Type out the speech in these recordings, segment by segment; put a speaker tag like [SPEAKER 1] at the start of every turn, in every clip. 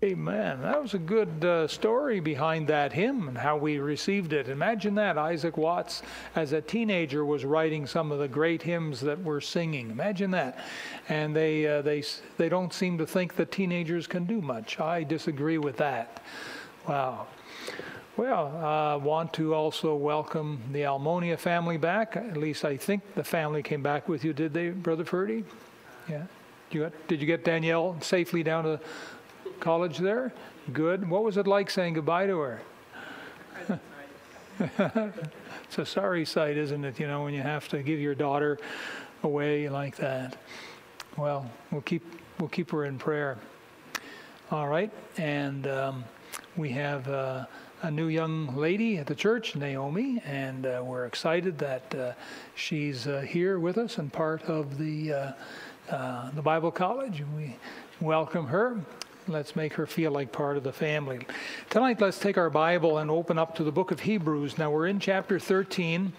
[SPEAKER 1] Amen. That was a good uh, story behind that hymn and how we received it. Imagine that Isaac Watts, as a teenager, was writing some of the great hymns that we're singing. Imagine that, and they uh, they they don't seem to think that teenagers can do much. I disagree with that. Wow. Well, I uh, want to also welcome the Almonia family back. At least I think the family came back with you, did they, Brother Ferdy? Yeah. Did you, get, did you get Danielle safely down to college there? Good. What was it like saying goodbye to her? it's a sorry sight, isn't it? You know, when you have to give your daughter away like that. Well, we'll keep we'll keep her in prayer. All right, and um, we have uh, a new young lady at the church, Naomi, and uh, we're excited that uh, she's uh, here with us and part of the uh, uh, the Bible College. We welcome her. Let's make her feel like part of the family. Tonight, let's take our Bible and open up to the book of Hebrews. Now, we're in chapter 13,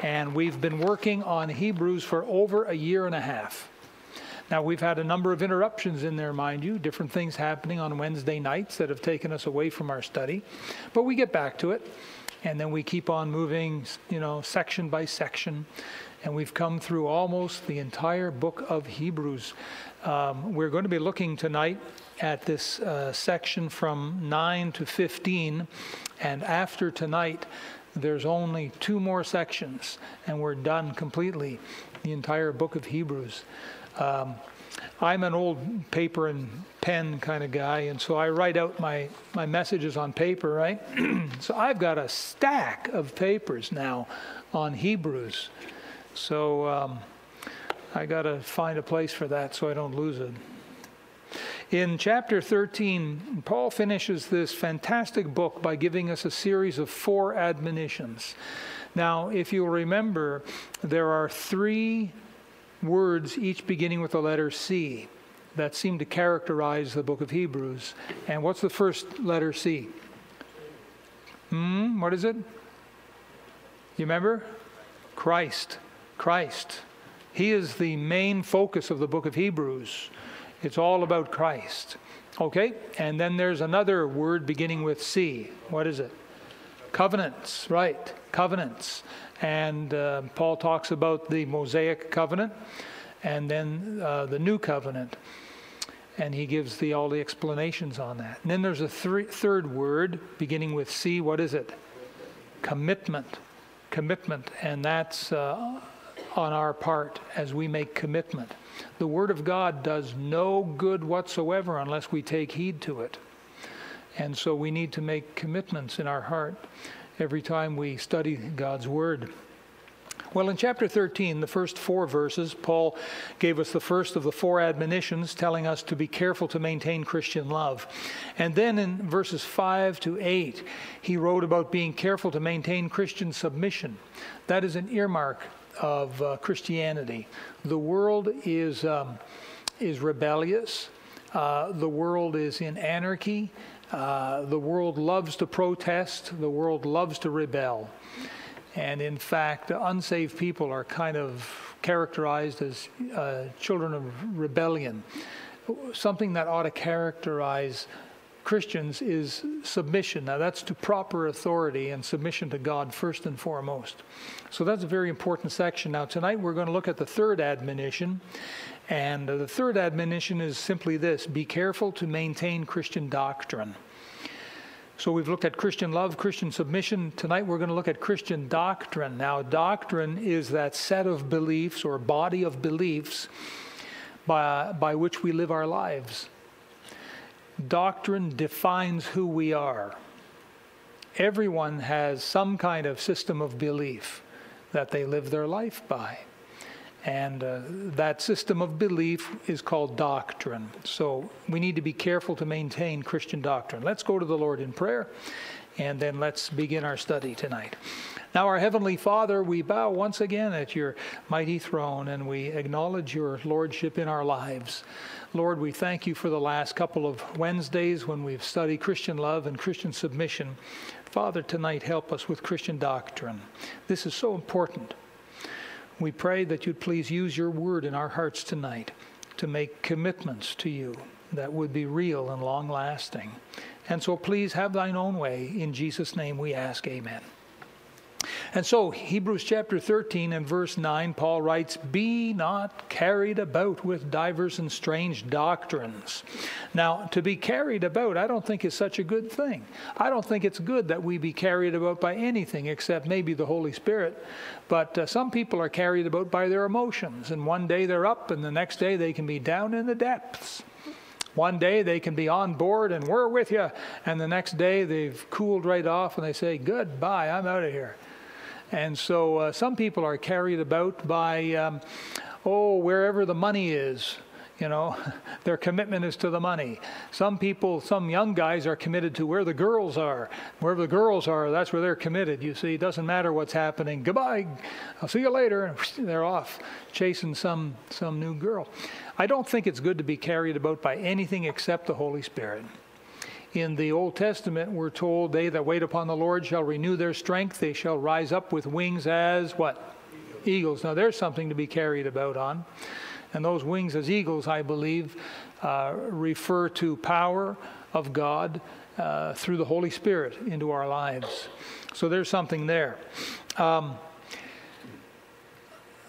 [SPEAKER 1] and we've been working on Hebrews for over a year and a half. Now, we've had a number of interruptions in there, mind you, different things happening on Wednesday nights that have taken us away from our study. But we get back to it, and then we keep on moving, you know, section by section. And we've come through almost the entire book of Hebrews. Um, we're going to be looking tonight at this uh, section from 9 to 15. And after tonight, there's only two more sections, and we're done completely, the entire book of Hebrews. Um, I'm an old paper and pen kind of guy, and so I write out my, my messages on paper, right? so I've got a stack of papers now on Hebrews. So um, I got to find a place for that so I don't lose it. In chapter 13, Paul finishes this fantastic book by giving us a series of four admonitions. Now, if you'll remember, there are three words, each beginning with the letter C, that seem to characterize the book of Hebrews. And what's the first letter C? Hmm, what is it? You remember? Christ. Christ. He is the main focus of the book of Hebrews. It's all about Christ. Okay? And then there's another word beginning with C. What is it? Covenants, right. Covenants. And uh, Paul talks about the Mosaic covenant and then uh, the new covenant. And he gives the, all the explanations on that. And then there's a three, third word beginning with C. What is it? Commitment. Commitment. And that's uh, on our part as we make commitment. The Word of God does no good whatsoever unless we take heed to it. And so we need to make commitments in our heart every time we study God's Word. Well, in chapter 13, the first four verses, Paul gave us the first of the four admonitions, telling us to be careful to maintain Christian love. And then in verses 5 to 8, he wrote about being careful to maintain Christian submission. That is an earmark of uh, Christianity. The world is, um, is rebellious, uh, the world is in anarchy, uh, the world loves to protest, the world loves to rebel. And in fact, unsaved people are kind of characterized as uh, children of rebellion. Something that ought to characterize Christians is submission. Now, that's to proper authority and submission to God first and foremost. So, that's a very important section. Now, tonight we're going to look at the third admonition. And the third admonition is simply this be careful to maintain Christian doctrine. So, we've looked at Christian love, Christian submission. Tonight we're going to look at Christian doctrine. Now, doctrine is that set of beliefs or body of beliefs by, by which we live our lives. Doctrine defines who we are. Everyone has some kind of system of belief that they live their life by. And uh, that system of belief is called doctrine. So we need to be careful to maintain Christian doctrine. Let's go to the Lord in prayer, and then let's begin our study tonight. Now, our Heavenly Father, we bow once again at your mighty throne and we acknowledge your Lordship in our lives. Lord, we thank you for the last couple of Wednesdays when we've studied Christian love and Christian submission. Father, tonight help us with Christian doctrine. This is so important. We pray that you'd please use your word in our hearts tonight to make commitments to you that would be real and long lasting. And so please have thine own way. In Jesus' name we ask, Amen. And so, Hebrews chapter 13 and verse 9, Paul writes, Be not carried about with divers and strange doctrines. Now, to be carried about, I don't think is such a good thing. I don't think it's good that we be carried about by anything except maybe the Holy Spirit. But uh, some people are carried about by their emotions, and one day they're up, and the next day they can be down in the depths. One day they can be on board and we're with you, and the next day they've cooled right off and they say, Goodbye, I'm out of here. And so uh, some people are carried about by, um, oh, wherever the money is. You know, their commitment is to the money. Some people, some young guys are committed to where the girls are. Wherever the girls are, that's where they're committed. You see, it doesn't matter what's happening. Goodbye, I'll see you later. And they're off chasing some, some new girl. I don't think it's good to be carried about by anything except the Holy Spirit. In the Old Testament, we're told, They that wait upon the Lord shall renew their strength. They shall rise up with wings as what? Eagles. eagles. Now, there's something to be carried about on. And those wings as eagles, I believe, uh, refer to power of God uh, through the Holy Spirit into our lives. So there's something there. Um,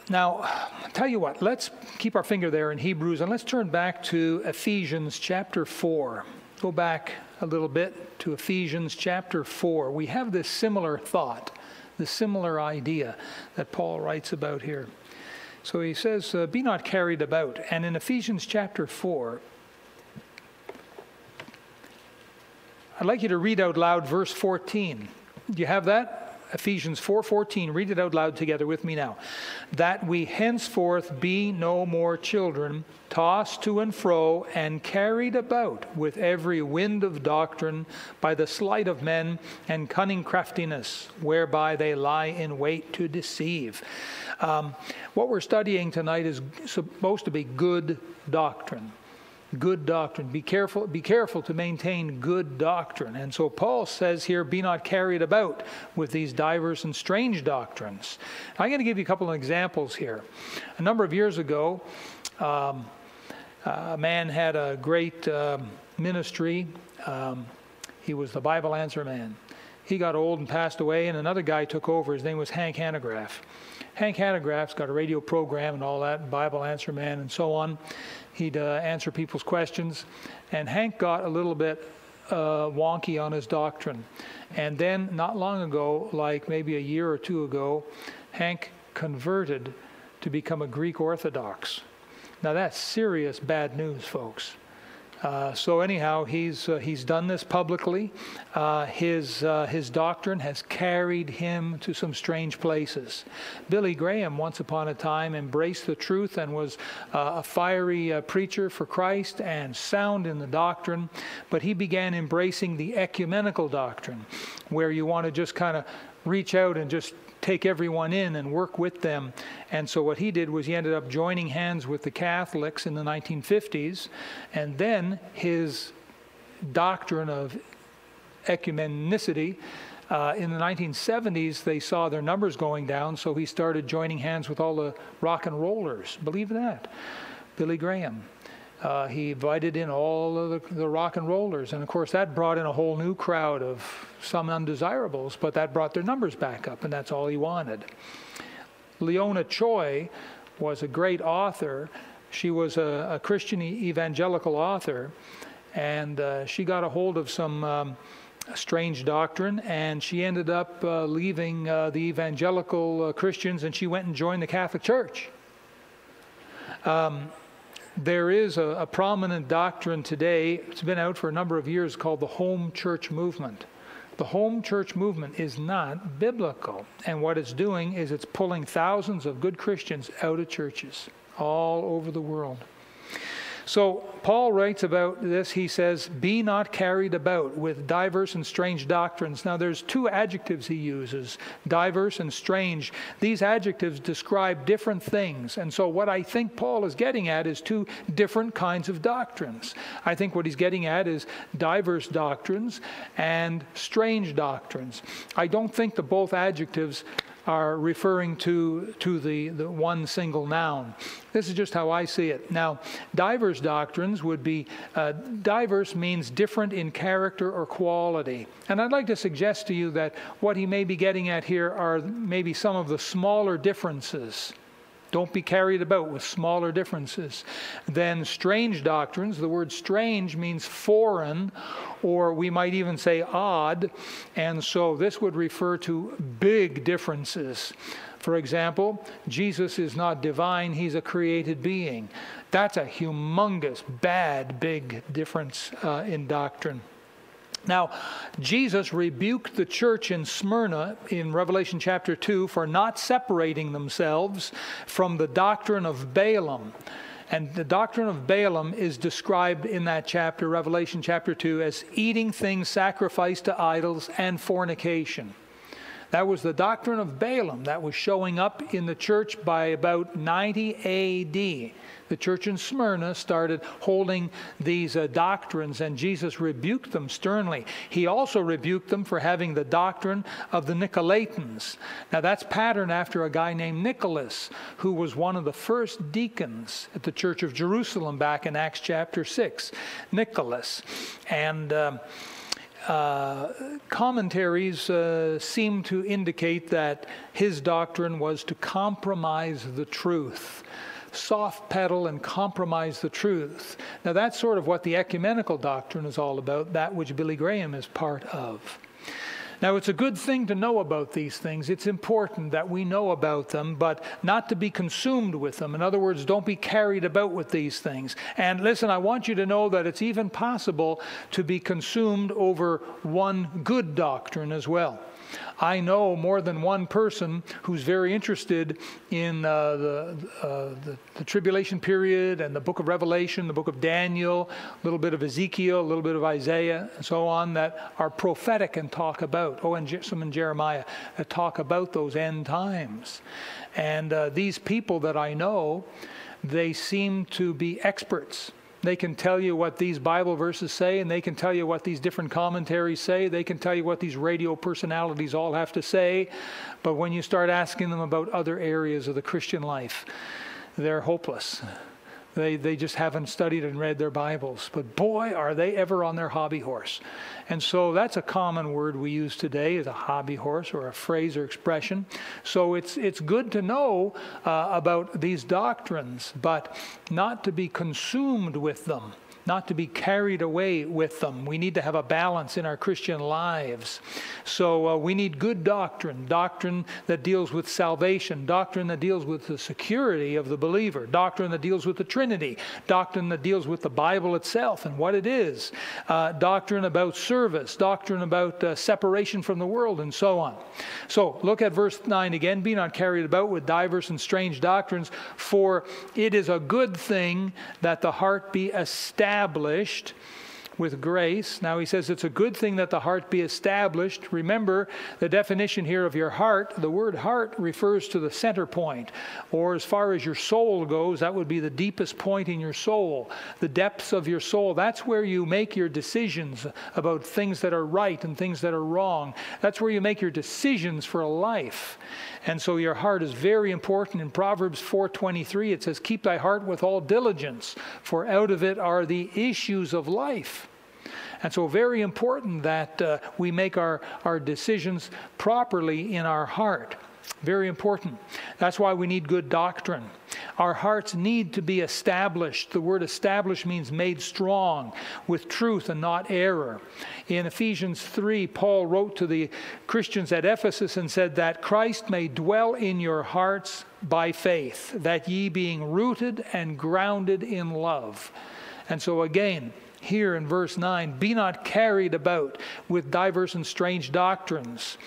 [SPEAKER 1] now, tell you what, let's keep our finger there in Hebrews and let's turn back to Ephesians chapter 4. Go back a little bit to Ephesians chapter 4. We have this similar thought, this similar idea that Paul writes about here. So he says, uh, Be not carried about. And in Ephesians chapter 4, I'd like you to read out loud verse 14. Do you have that? Ephesians 4:14. Read it out loud together with me now. That we henceforth be no more children, tossed to and fro and carried about with every wind of doctrine by the sleight of men and cunning craftiness, whereby they lie in wait to deceive. Um, what we're studying tonight is supposed to be good doctrine good doctrine. Be careful, be careful to maintain good doctrine. And so Paul says here, be not carried about with these divers and strange doctrines. I'm going to give you a couple of examples here. A number of years ago, um, a man had a great um, ministry. Um, he was the Bible answer man. He got old and passed away, and another guy took over. His name was Hank Hanegraaff. Hank Hanegraaff's got a radio program and all that, Bible answer man, and so on. He'd uh, answer people's questions. And Hank got a little bit uh, wonky on his doctrine. And then, not long ago, like maybe a year or two ago, Hank converted to become a Greek Orthodox. Now, that's serious bad news, folks. Uh, so anyhow, he's uh, he's done this publicly. Uh, his uh, his doctrine has carried him to some strange places. Billy Graham, once upon a time, embraced the truth and was uh, a fiery preacher for Christ and sound in the doctrine. But he began embracing the ecumenical doctrine, where you want to just kind of reach out and just take everyone in and work with them. And so what he did was he ended up joining hands with the Catholics in the 1950s, and then his doctrine of ecumenicity. Uh, in the 1970s, they saw their numbers going down, so he started joining hands with all the rock and rollers. Believe that. Billy Graham. Uh, he invited in all of the, the, rock and rollers. And of course, that brought in a whole new crowd of some undesirables, but that brought their numbers back up, and that's all he wanted. Leona Choi was a great author. She was a, a Christian evangelical author, and uh, she got a hold of some. Um, strange doctrine, and she ended up uh, leaving uh, the evangelical uh, Christians and she went and joined the Catholic Church. Um, there is a, a, prominent doctrine today, it's been out for a number of years, called the home church movement. The home church movement is not biblical. And what it's doing is it's pulling thousands of good Christians out of churches all over the world. So Paul writes about this. He says, Be not carried about with diverse and strange doctrines. Now, there's two adjectives he uses diverse and strange. These adjectives describe different things. And so, what I think Paul is getting at is two different kinds of doctrines. I think what he's getting at is diverse doctrines and strange doctrines. I don't think that both adjectives are referring to, to the, the one single noun. This is just how I see it. Now, diverse doctrines would be uh, diverse means different in character or quality. And I'd like to suggest to you that what he may be getting at here are maybe some of the smaller differences don't be carried about with smaller differences. Then strange doctrines, the word strange means foreign, or we might even say odd, and so this would refer to big differences. For example, Jesus is not divine, he's a created being. That's a humongous, bad, big difference uh, in doctrine. Now, Jesus rebuked the church in Smyrna in Revelation chapter 2 for not separating themselves from the doctrine of Balaam. And the doctrine of Balaam is described in that chapter, Revelation chapter 2, as eating things sacrificed to idols and fornication. That was the doctrine of Balaam that was showing up in the church by about 90 AD. The church in Smyrna started holding these uh, doctrines, and Jesus rebuked them sternly. He also rebuked them for having the doctrine of the Nicolaitans. Now, that's patterned after a guy named Nicholas, who was one of the first deacons at the church of Jerusalem back in Acts chapter 6. Nicholas. And. Uh, uh, commentaries uh, seem to indicate that his doctrine was to compromise the truth, soft pedal and compromise the truth. Now, that's sort of what the ecumenical doctrine is all about, that which Billy Graham is part of. Now, it's a good thing to know about these things. It's important that we know about them, but not to be consumed with them. In other words, don't be carried about with these things. And listen, I want you to know that it's even possible to be consumed over one good doctrine as well. I know more than one person who's very interested in uh, the, uh, the, the, tribulation period and the book of Revelation, the book of Daniel, a little bit of Ezekiel, a little bit of Isaiah, and so on, that are prophetic and talk about, oh, and some in Jeremiah, that talk about those end times. And uh, these people that I know, they seem to be experts they can tell you what these Bible verses say, and they can tell you what these different commentaries say. They can tell you what these radio personalities all have to say. But when you start asking them about other areas of the Christian life, they're hopeless. They, they just haven't studied and read their Bibles. But boy, are they ever on their hobby horse. And so that's a common word we use today is a hobby horse or a phrase or expression. So it's, it's good to know uh, about these doctrines, but not to be consumed with them not to be carried away with them. We need to have a balance in our Christian lives. So uh, we need good doctrine, doctrine that deals with salvation, doctrine that deals with the security of the believer, doctrine that deals with the Trinity, doctrine that deals with the Bible itself and what it is, uh, doctrine about service, doctrine about uh, separation from the world, and so on. So look at verse 9 again. Be not carried about with diverse and strange doctrines, for it is a good thing that the heart be established established with grace. Now he says it's a good thing that the heart be established. Remember the definition here of your heart. The word heart refers to the center point, or as far as your soul goes, that would be the deepest point in your soul, the depths of your soul. That's where you make your decisions about things that are right and things that are wrong. That's where you make your decisions for a life. And so your heart is very important. In Proverbs 4:23 it says keep thy heart with all diligence, for out of it are the issues of life. And so, very important that uh, we make our, our decisions properly in our heart. Very important. That's why we need good doctrine. Our hearts need to be established. The word established means made strong with truth and not error. In Ephesians 3, Paul wrote to the Christians at Ephesus and said that Christ may dwell in your hearts by faith, that ye being rooted and grounded in love. And so, again, here in verse 9 Be not carried about with diverse and strange doctrines,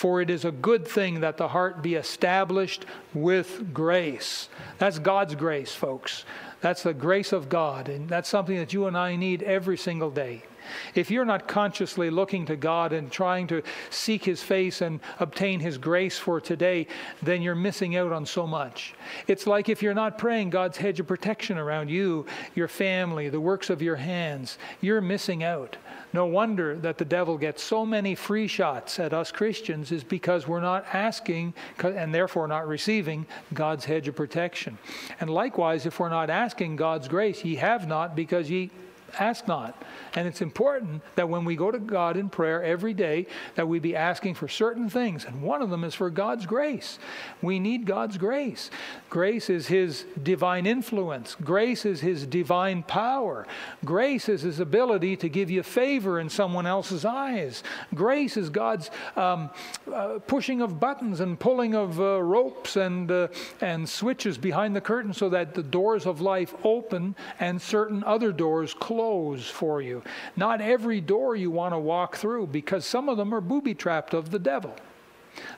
[SPEAKER 1] for it is a good thing that the heart be established with grace. That's God's grace, folks. That's the grace of God, and that's something that you and I need every single day. If you're not consciously looking to God and trying to seek His face and obtain His grace for today, then you're missing out on so much. It's like if you're not praying God's hedge of protection around you, your family, the works of your hands, you're missing out. No wonder that the devil gets so many free shots at us Christians is because we're not asking and therefore not receiving God's hedge of protection. And likewise, if we're not asking God's grace, ye have not because ye ask not. And it's important that when we go to God in prayer every day, that we be asking for certain things. And one of them is for God's grace. We need God's grace. Grace is His divine influence, grace is His divine power. Grace is His ability to give you favor in someone else's eyes. Grace is God's um, uh, pushing of buttons and pulling of uh, ropes and, uh, and switches behind the curtain so that the doors of life open and certain other doors close for you. Not every door you want to walk through because some of them are booby trapped of the devil.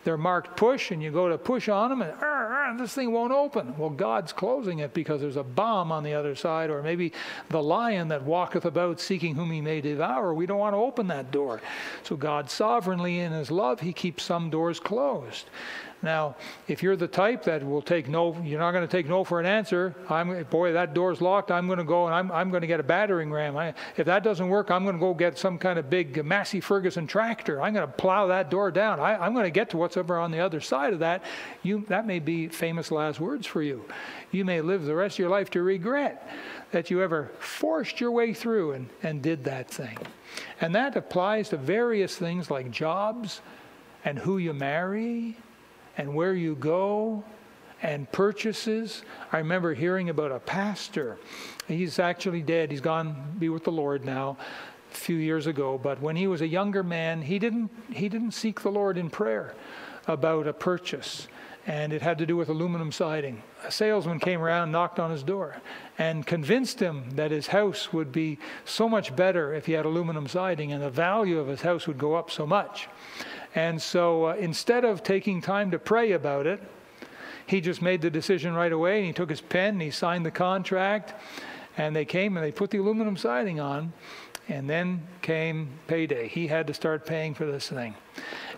[SPEAKER 1] They're marked push, and you go to push on them, and this thing won't open. Well, God's closing it because there's a bomb on the other side, or maybe the lion that walketh about seeking whom he may devour. We don't want to open that door. So, God sovereignly, in his love, he keeps some doors closed. Now, if you're the type that will take no, you're not going to take no for an answer. I'm, boy, that door's locked. I'm going to go and I'm, I'm going to get a battering ram. I, if that doesn't work, I'm going to go get some kind of big Massey Ferguson tractor. I'm going to plow that door down. I, am going to get to what's ever on the other side of that. You, that may be famous last words for you. You may live the rest of your life to regret that you ever forced your way through and, and did that thing. And that applies to various things like jobs and who you marry and where you go and purchases. I remember hearing about a pastor. He's actually dead. He's gone be with the Lord now a few years ago, but when he was a younger man, he didn't he didn't seek the Lord in prayer about a purchase. And it had to do with aluminum siding. A salesman came around, knocked on his door, and convinced him that his house would be so much better if he had aluminum siding, and the value of his house would go up so much. And so uh, instead of taking time to pray about it, he just made the decision right away and he took his pen and he signed the contract. And they came and they put the aluminum siding on. And then came payday. He had to start paying for this thing.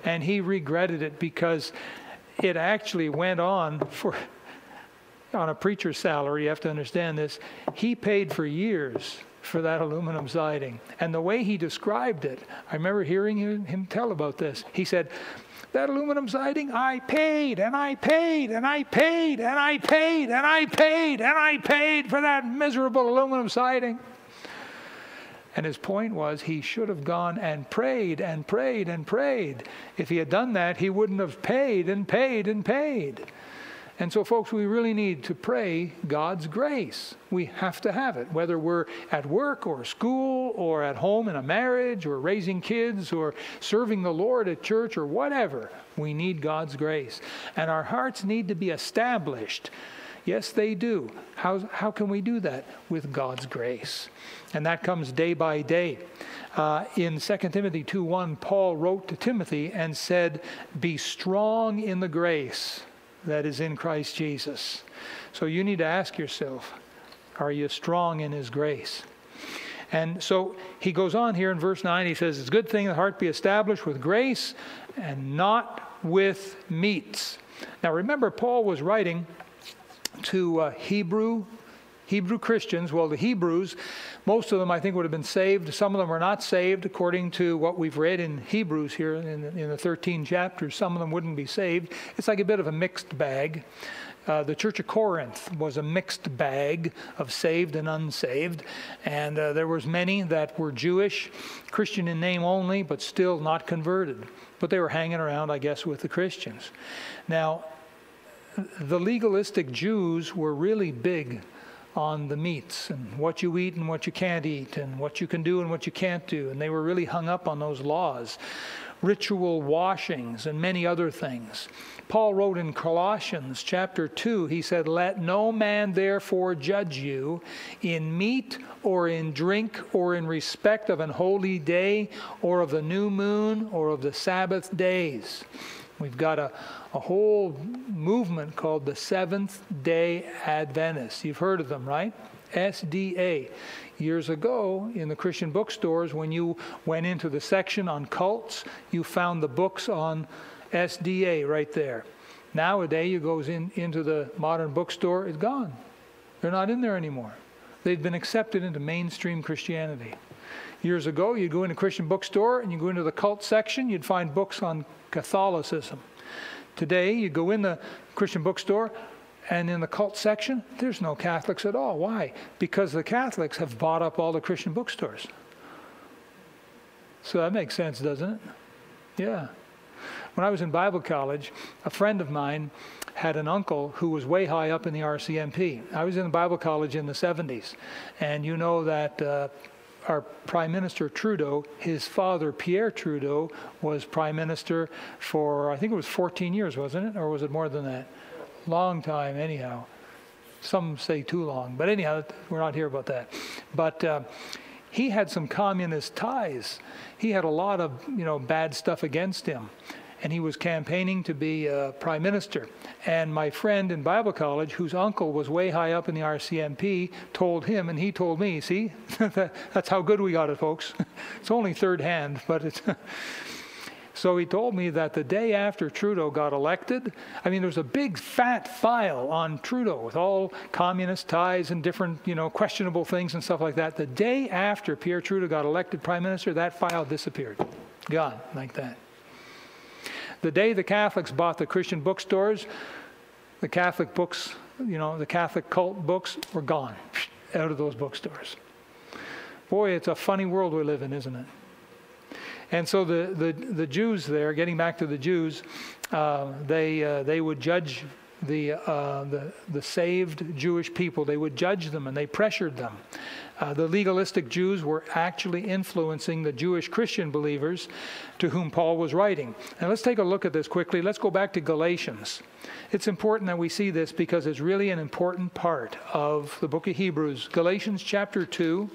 [SPEAKER 1] And he regretted it because it actually went on for on a preacher's salary, you have to understand this. He paid for years for that aluminum siding. And the way he described it, I remember hearing him tell about this. He said, that aluminum siding, I paid and I paid and I paid and I paid and I paid and I paid for that miserable aluminum siding. And his point was he should have gone and prayed and prayed and prayed. If he had done that, he wouldn't have paid and paid and paid. And so, folks, we really need to pray God's grace. We have to have it, whether we're at work or school or at home in a marriage or raising kids or serving the Lord at church or whatever. We need God's grace. And our hearts need to be established. Yes, they do. How, how can we do that? With God's grace. And that comes day by day. Uh, in 2 Timothy 2:1, Paul wrote to Timothy and said, Be strong in the grace that is in Christ Jesus. So you need to ask yourself are you strong in His grace? And so he goes on here in verse 9. He says, It's a good thing the heart be established with grace and not with meats. Now remember, Paul was writing to uh, Hebrew Hebrew Christians, well, the Hebrews, most of them I think would have been saved. Some of them are not saved, according to what we've read in Hebrews here in, in the 13 chapters. Some of them wouldn't be saved. It's like a bit of a mixed bag. Uh, the Church of Corinth was a mixed bag of saved and unsaved, and uh, there was many that were Jewish, Christian in name only, but still not converted. But they were hanging around, I guess, with the Christians. Now, the legalistic Jews were really big on the meats and what you eat and what you can't eat and what you can do and what you can't do. And they were really hung up on those laws, ritual washings, and many other things. Paul wrote in Colossians chapter 2, he said, Let no man therefore judge you in meat or in drink or in respect of an holy day or of the new moon or of the Sabbath days. We've got a, a whole movement called the Seventh day Adventists. You've heard of them, right? SDA. Years ago, in the Christian bookstores, when you went into the section on cults, you found the books on SDA right there. Nowadays, you goes in into the modern bookstore, it's gone. They're not in there anymore. They've been accepted into mainstream Christianity. Years ago, you'd go into a Christian bookstore and you go into the cult section, you'd find books on Catholicism. Today, you go in the Christian bookstore and in the cult section, there's no Catholics at all. Why? Because the Catholics have bought up all the Christian bookstores. So that makes sense, doesn't it? Yeah. When I was in Bible college, a friend of mine had an uncle who was way high up in the RCMP. I was in Bible college in the 70s, and you know that uh, our Prime Minister Trudeau, his father Pierre Trudeau, was Prime Minister for I think it was 14 years, wasn't it, or was it more than that? Long time, anyhow. Some say too long, but anyhow, we're not here about that. But uh, he had some communist ties. He had a lot of you know bad stuff against him and he was campaigning to be uh, prime minister. And my friend in Bible college, whose uncle was way high up in the RCMP, told him, and he told me, see, that's how good we got it, folks. it's only third hand, but it's. So he told me that the day after Trudeau got elected, I mean, there was a big fat file on Trudeau with all communist ties and different, you know, questionable things and stuff like that. The day after Pierre Trudeau got elected prime minister, that file disappeared. Gone like that. The day the Catholics bought the Christian bookstores, the Catholic books, you know, the Catholic cult books were gone out of those bookstores. Boy, it's a funny world we live in, isn't it? And so the, the, the Jews there, getting back to the Jews, uh, they, uh, they would judge the, uh, the, the saved Jewish people. They would judge them and they pressured them. Uh, the legalistic Jews were actually influencing the Jewish Christian believers to whom Paul was writing. And let's take a look at this quickly. Let's go back to Galatians. It's important that we see this because it's really an important part of the book of Hebrews. Galatians chapter 2.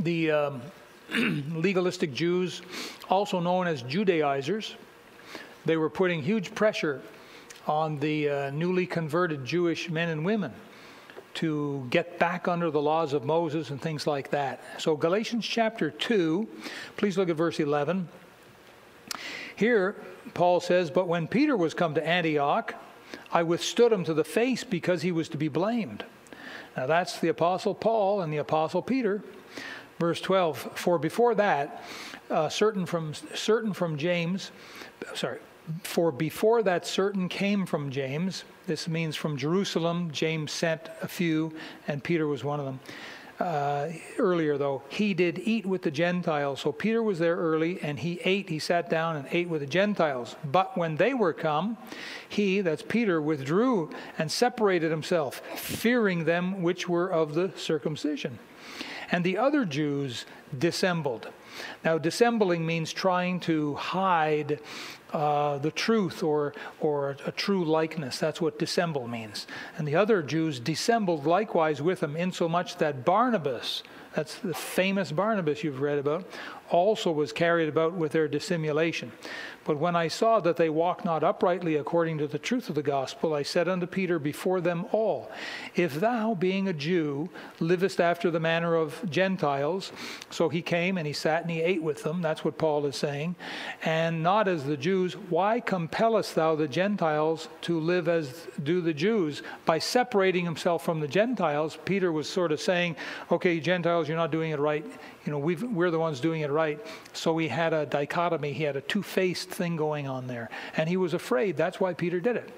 [SPEAKER 1] The um, legalistic Jews, also known as Judaizers, they were putting huge pressure on the uh, newly converted Jewish men and women to get back under the laws of Moses and things like that. So, Galatians chapter 2, please look at verse 11. Here, Paul says, But when Peter was come to Antioch, I withstood him to the face because he was to be blamed. Now, that's the Apostle Paul and the Apostle Peter. Verse 12, For before that, uh, certain, from, certain from James, sorry, for before that certain came from James, this means from Jerusalem, James sent a few, and Peter was one of them. Uh, earlier, though, he did eat with the Gentiles. So Peter was there early, and he ate, he sat down and ate with the Gentiles. But when they were come, he, that's Peter, withdrew and separated himself, fearing them which were of the circumcision. And the other Jews dissembled. Now, dissembling means trying to hide uh, the truth or, or a true likeness. That's what dissemble means. And the other Jews dissembled likewise with him, insomuch that Barnabas, that's the famous Barnabas you've read about, also was carried about with their dissimulation. But when I saw that they walked not uprightly according to the truth of the gospel, I said unto Peter before them all, If thou, being a Jew, livest after the manner of Gentiles, so he came and he sat and he ate with them, that's what Paul is saying, and not as the Jews, why compellest thou the Gentiles to live as do the Jews? By separating himself from the Gentiles, Peter was sort of saying, Okay, Gentiles, you're not doing it right you know, we are the ones doing it right. So he had a dichotomy, he had a two faced thing going on there. And he was afraid. That's why Peter did it.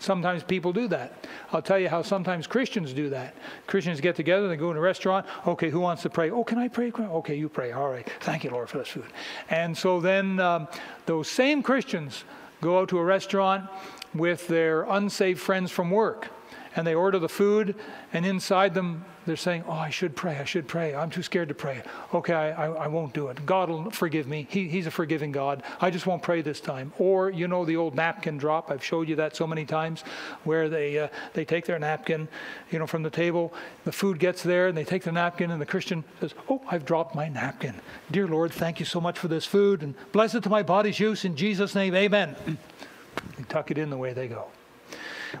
[SPEAKER 1] Sometimes people do that. I'll tell you how sometimes Christians do that. Christians get together, they go in a restaurant. Okay, who wants to pray? Oh, can I pray? Okay, you pray. All right. Thank you, Lord, for this food. And so then um, those same Christians go out to a restaurant with their unsaved friends from work and they order the food, and inside them they're saying, Oh, I should pray, I should pray. I'm too scared to pray. Okay, I, I, won't do it. God will forgive me. He, he's a forgiving God. I just won't pray this time. Or, you know, the old napkin drop. I've showed you that so many times where they, uh, they take their napkin, you know, from the table. The food gets there, and they take the napkin, and the Christian says, Oh, I've dropped my napkin. Dear Lord, thank you so much for this food, and bless it to my body's use. In Jesus' name, amen. They tuck it in the way they go.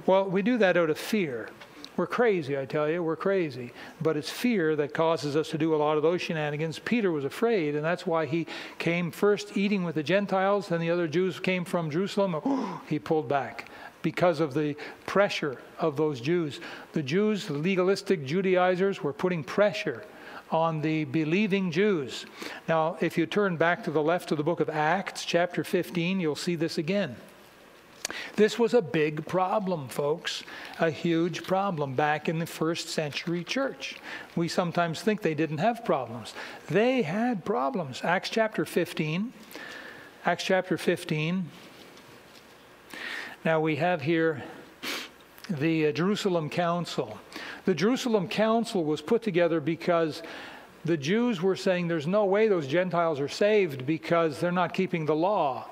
[SPEAKER 1] Well, we do that out of fear. We're crazy, I tell you, we're crazy. But it's fear that causes us to do a lot of those shenanigans. Peter was afraid, and that's why he came first eating with the Gentiles, then the other Jews came from Jerusalem. he pulled back because of the pressure of those Jews. The Jews, the legalistic Judaizers, were putting pressure on the believing Jews. Now, if you turn back to the left of the book of Acts, chapter 15, you'll see this again. This was a big problem, folks, a huge problem back in the first century church. We sometimes think they didn't have problems. They had problems. Acts chapter 15. Acts chapter 15. Now we have here the uh, Jerusalem Council. The Jerusalem Council was put together because the Jews were saying there's no way those Gentiles are saved because they're not keeping the law.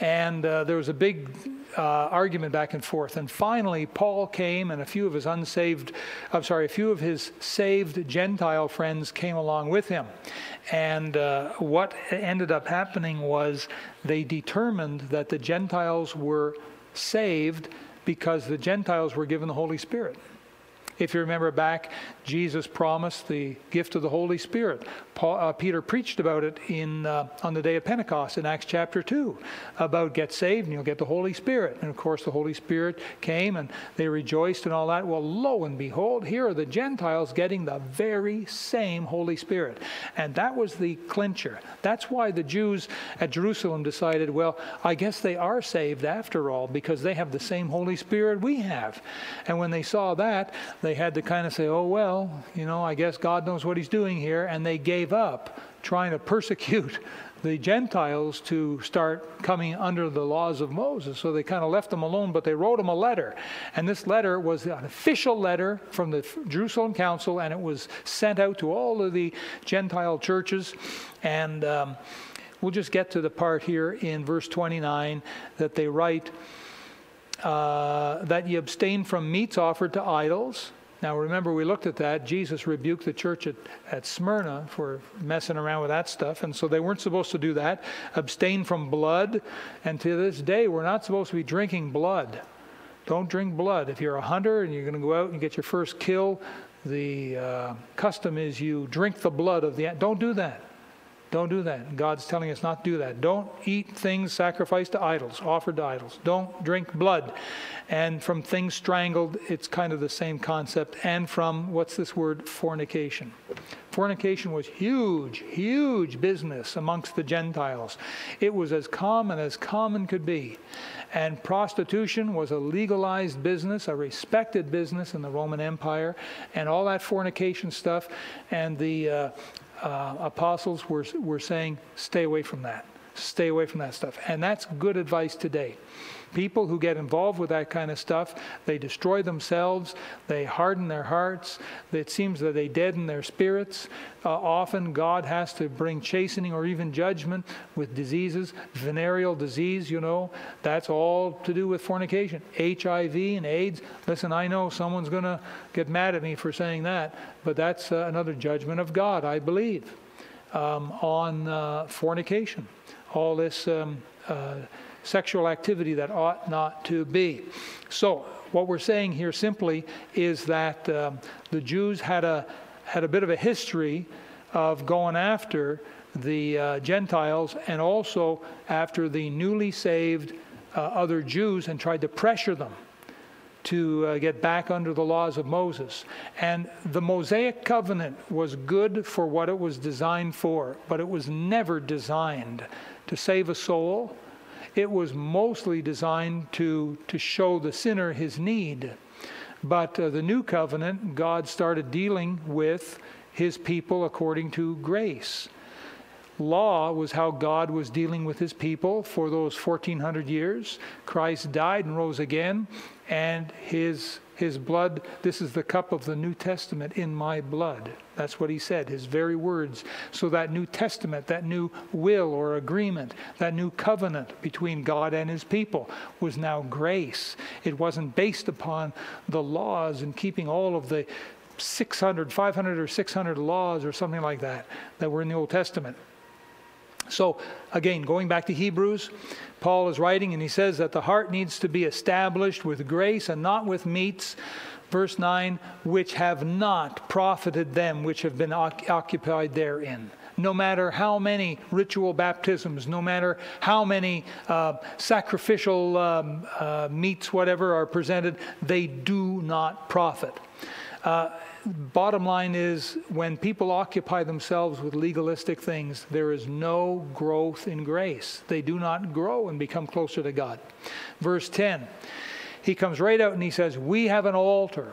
[SPEAKER 1] And uh, there was a big uh, argument back and forth. And finally, Paul came, and a few of his unsaved, I'm sorry, a few of his saved Gentile friends came along with him. And uh, what ended up happening was they determined that the Gentiles were saved because the Gentiles were given the Holy Spirit. If you remember back, Jesus promised the gift of the Holy Spirit. Paul, uh, Peter preached about it in, uh, on the day of Pentecost in Acts chapter 2 about get saved and you'll get the Holy Spirit. And of course, the Holy Spirit came and they rejoiced and all that. Well, lo and behold, here are the Gentiles getting the very same Holy Spirit. And that was the clincher. That's why the Jews at Jerusalem decided, well, I guess they are saved after all because they have the same Holy Spirit we have. And when they saw that, they had to kind of say, oh, well, you know, I guess God knows what he's doing here. And they gave up trying to persecute the Gentiles to start coming under the laws of Moses. So they kind of left them alone, but they wrote them a letter. And this letter was an official letter from the Jerusalem Council, and it was sent out to all of the Gentile churches. And um, we'll just get to the part here in verse 29 that they write. Uh, that you abstain from meats offered to idols, now, remember, we looked at that. Jesus rebuked the church at, at Smyrna for messing around with that stuff. And so they weren't supposed to do that. Abstain from blood. And to this day, we're not supposed to be drinking blood. Don't drink blood. If you're a hunter and you're going to go out and get your first kill, the uh, custom is you drink the blood of the. Don't do that. Don't do that. God's telling us not to do that. Don't eat things sacrificed to idols, offered to idols. Don't drink blood. And from things strangled, it's kind of the same concept. And from, what's this word, fornication. Fornication was huge, huge business amongst the Gentiles. It was as common as common could be. And prostitution was a legalized business, a respected business in the Roman Empire, and all that fornication stuff. And the uh, uh, apostles were, were saying, stay away from that. Stay away from that stuff. And that's good advice today. People who get involved with that kind of stuff, they destroy themselves, they harden their hearts, it seems that they deaden their spirits. Uh, often God has to bring chastening or even judgment with diseases. Venereal disease, you know, that's all to do with fornication. HIV and AIDS. Listen, I know someone's going to get mad at me for saying that, but that's uh, another judgment of God, I believe, um, on uh, fornication. All this. Um, uh, sexual activity that ought not to be. So, what we're saying here simply is that um, the Jews had a, had a bit of a history of going after the uh, Gentiles and also after the newly saved uh, other Jews and tried to pressure them to uh, get back under the laws of Moses. And the Mosaic covenant was good for what it was designed for, but it was never designed to save a soul it was mostly designed to, to show the sinner his need. But uh, the new covenant, God started dealing with his people according to grace. Law was how God was dealing with his people for those 1400 years. Christ died and rose again, and his his blood, this is the cup of the New Testament in my blood. That's what he said, his very words. So that New Testament, that new will or agreement, that new covenant between God and his people was now grace. It wasn't based upon the laws and keeping all of the 600, 500 or 600 laws or something like that that were in the Old Testament. So, again, going back to Hebrews, Paul is writing and he says that the heart needs to be established with grace and not with meats. Verse 9, which have not profited them which have been occupied therein. No matter how many ritual baptisms, no matter how many uh, sacrificial um, uh, meats, whatever, are presented, they do not profit. Uh, bottom line is when people occupy themselves with legalistic things, there is no growth in grace. They do not grow and become closer to God. Verse 10, he comes right out and he says, We have an altar.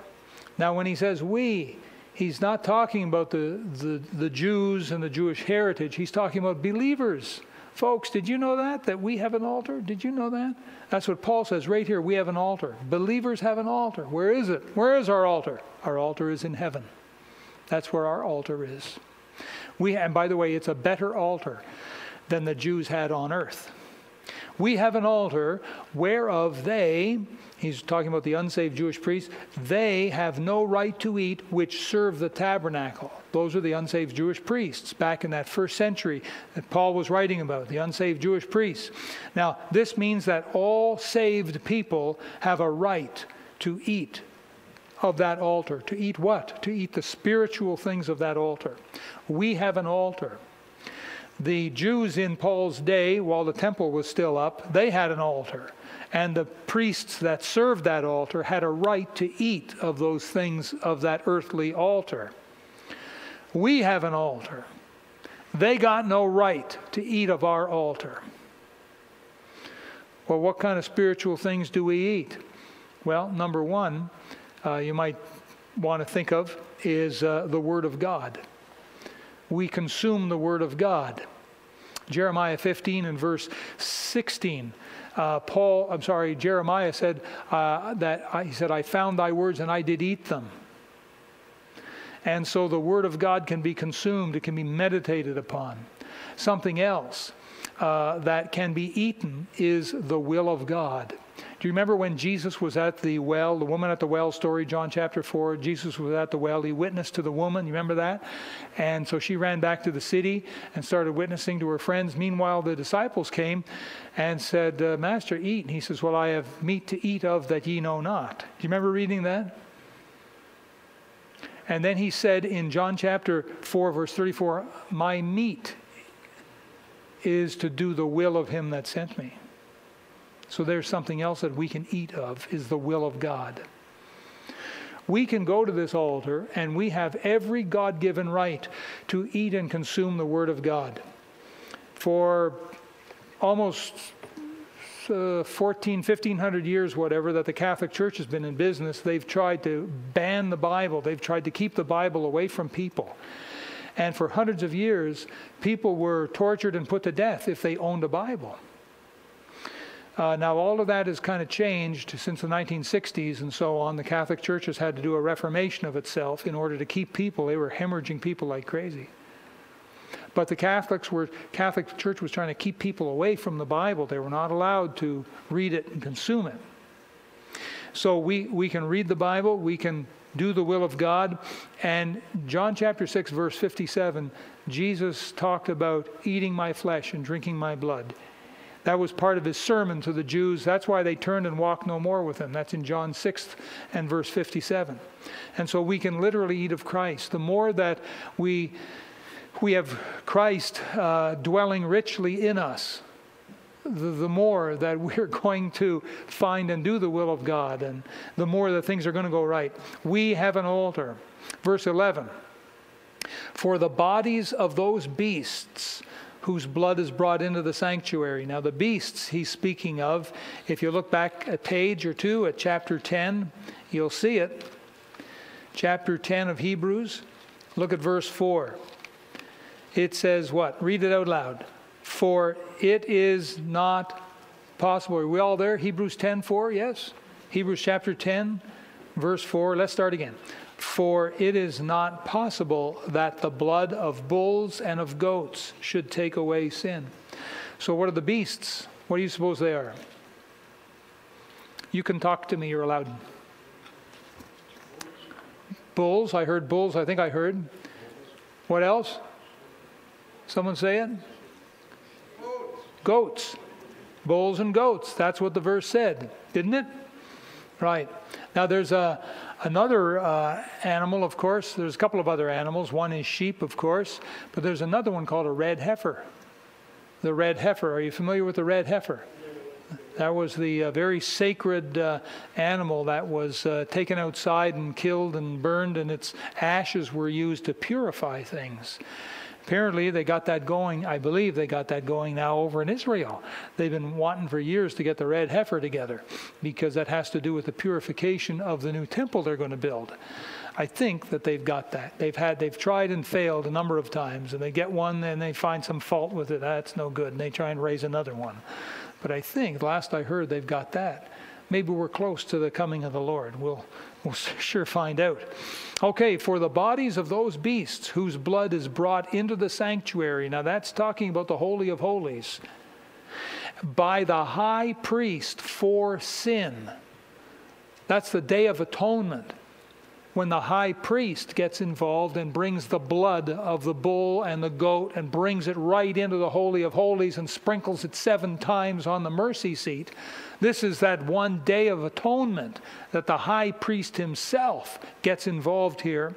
[SPEAKER 1] Now, when he says we, he's not talking about the, the, the Jews and the Jewish heritage, he's talking about believers. Folks, did you know that? That we have an altar? Did you know that? That's what Paul says right here. We have an altar. Believers have an altar. Where is it? Where is our altar? Our altar is in heaven. That's where our altar is. We, and by the way, it's a better altar than the Jews had on earth. We have an altar whereof they, he's talking about the unsaved Jewish priests, they have no right to eat which serve the tabernacle. Those are the unsaved Jewish priests back in that first century that Paul was writing about, the unsaved Jewish priests. Now, this means that all saved people have a right to eat of that altar. To eat what? To eat the spiritual things of that altar. We have an altar. The Jews in Paul's day, while the temple was still up, they had an altar. And the priests that served that altar had a right to eat of those things of that earthly altar. We have an altar. They got no right to eat of our altar. Well, what kind of spiritual things do we eat? Well, number one, uh, you might want to think of is uh, the Word of God. We consume the Word of God. Jeremiah 15 and verse 16. Uh, Paul, I'm sorry, Jeremiah said uh, that he said, I found thy words and I did eat them. And so the Word of God can be consumed, it can be meditated upon. Something else uh, that can be eaten is the will of God. Do you remember when Jesus was at the well, the woman at the well story, John chapter 4? Jesus was at the well. He witnessed to the woman. You remember that? And so she ran back to the city and started witnessing to her friends. Meanwhile, the disciples came and said, uh, Master, eat. And he says, Well, I have meat to eat of that ye know not. Do you remember reading that? And then he said in John chapter 4, verse 34, My meat is to do the will of him that sent me. So there's something else that we can eat of is the will of God. We can go to this altar and we have every God given right to eat and consume the Word of God. For almost uh, 14, 1500 years, whatever, that the Catholic Church has been in business, they've tried to ban the Bible. They've tried to keep the Bible away from people. And for hundreds of years, people were tortured and put to death if they owned a Bible. Uh, now, all of that has kind of changed since the 1960s and so on. The Catholic Church has had to do a reformation of itself in order to keep people. They were hemorrhaging people like crazy. But the Catholics were Catholic Church was trying to keep people away from the Bible. They were not allowed to read it and consume it. So we, we can read the Bible, we can do the will of God. And John chapter 6, verse 57, Jesus talked about eating my flesh and drinking my blood. That was part of his sermon to the Jews. That's why they turned and walked no more with him. That's in John 6 and verse 57. And so we can literally eat of Christ. The more that we, we have Christ uh, dwelling richly in us, the, the, more that we're going to find and do the will of God, and the more that things are going to go right. We have an altar. Verse 11 For the bodies of those beasts whose blood is brought into the sanctuary. Now, the beasts he's speaking of, if you look back a page or two at chapter 10, you'll see it. Chapter 10 of Hebrews, look at verse 4. It says what? Read it out loud. For it is not possible. Are we all there? Hebrews 10 4, yes? Hebrews chapter 10, verse 4, let's start again. For it is not possible that the blood of bulls and of goats should take away sin. So, what are the beasts? What do you suppose they are? You can talk to me, you're allowed. Bulls, I heard bulls, I think I heard. What else? Someone say it? Goats. goats. Bulls and goats. That's what the verse said, didn't it? Right. Now there's a, another uh, animal, of course. There's a couple of other animals. One is sheep, of course, but there's another one called a red heifer. The red heifer. Are you familiar with the red heifer? That was the uh, very sacred uh, animal that was uh, taken outside and killed and burned, and its ashes were used to purify things. Apparently, they got that going. I believe they got that going now over in Israel. They've been wanting for years to get the red heifer together because that has to do with the purification of the new temple they're going to build. I think that they've got that. They've had they've tried and failed a number of times, and they get one and they find some fault with it. That's no good, and they try and raise another one. But I think last I heard they've got that. Maybe we're close to the coming of the Lord. We'll we'll sure find out. Okay, for the bodies of those beasts whose blood is brought into the sanctuary. Now that's talking about the Holy of Holies. By the high priest for sin. That's the Day of Atonement when the high priest gets involved and brings the blood of the bull and the goat and brings it right into the Holy of Holies and sprinkles it seven times on the mercy seat. This is that one day of atonement that the high priest himself gets involved here.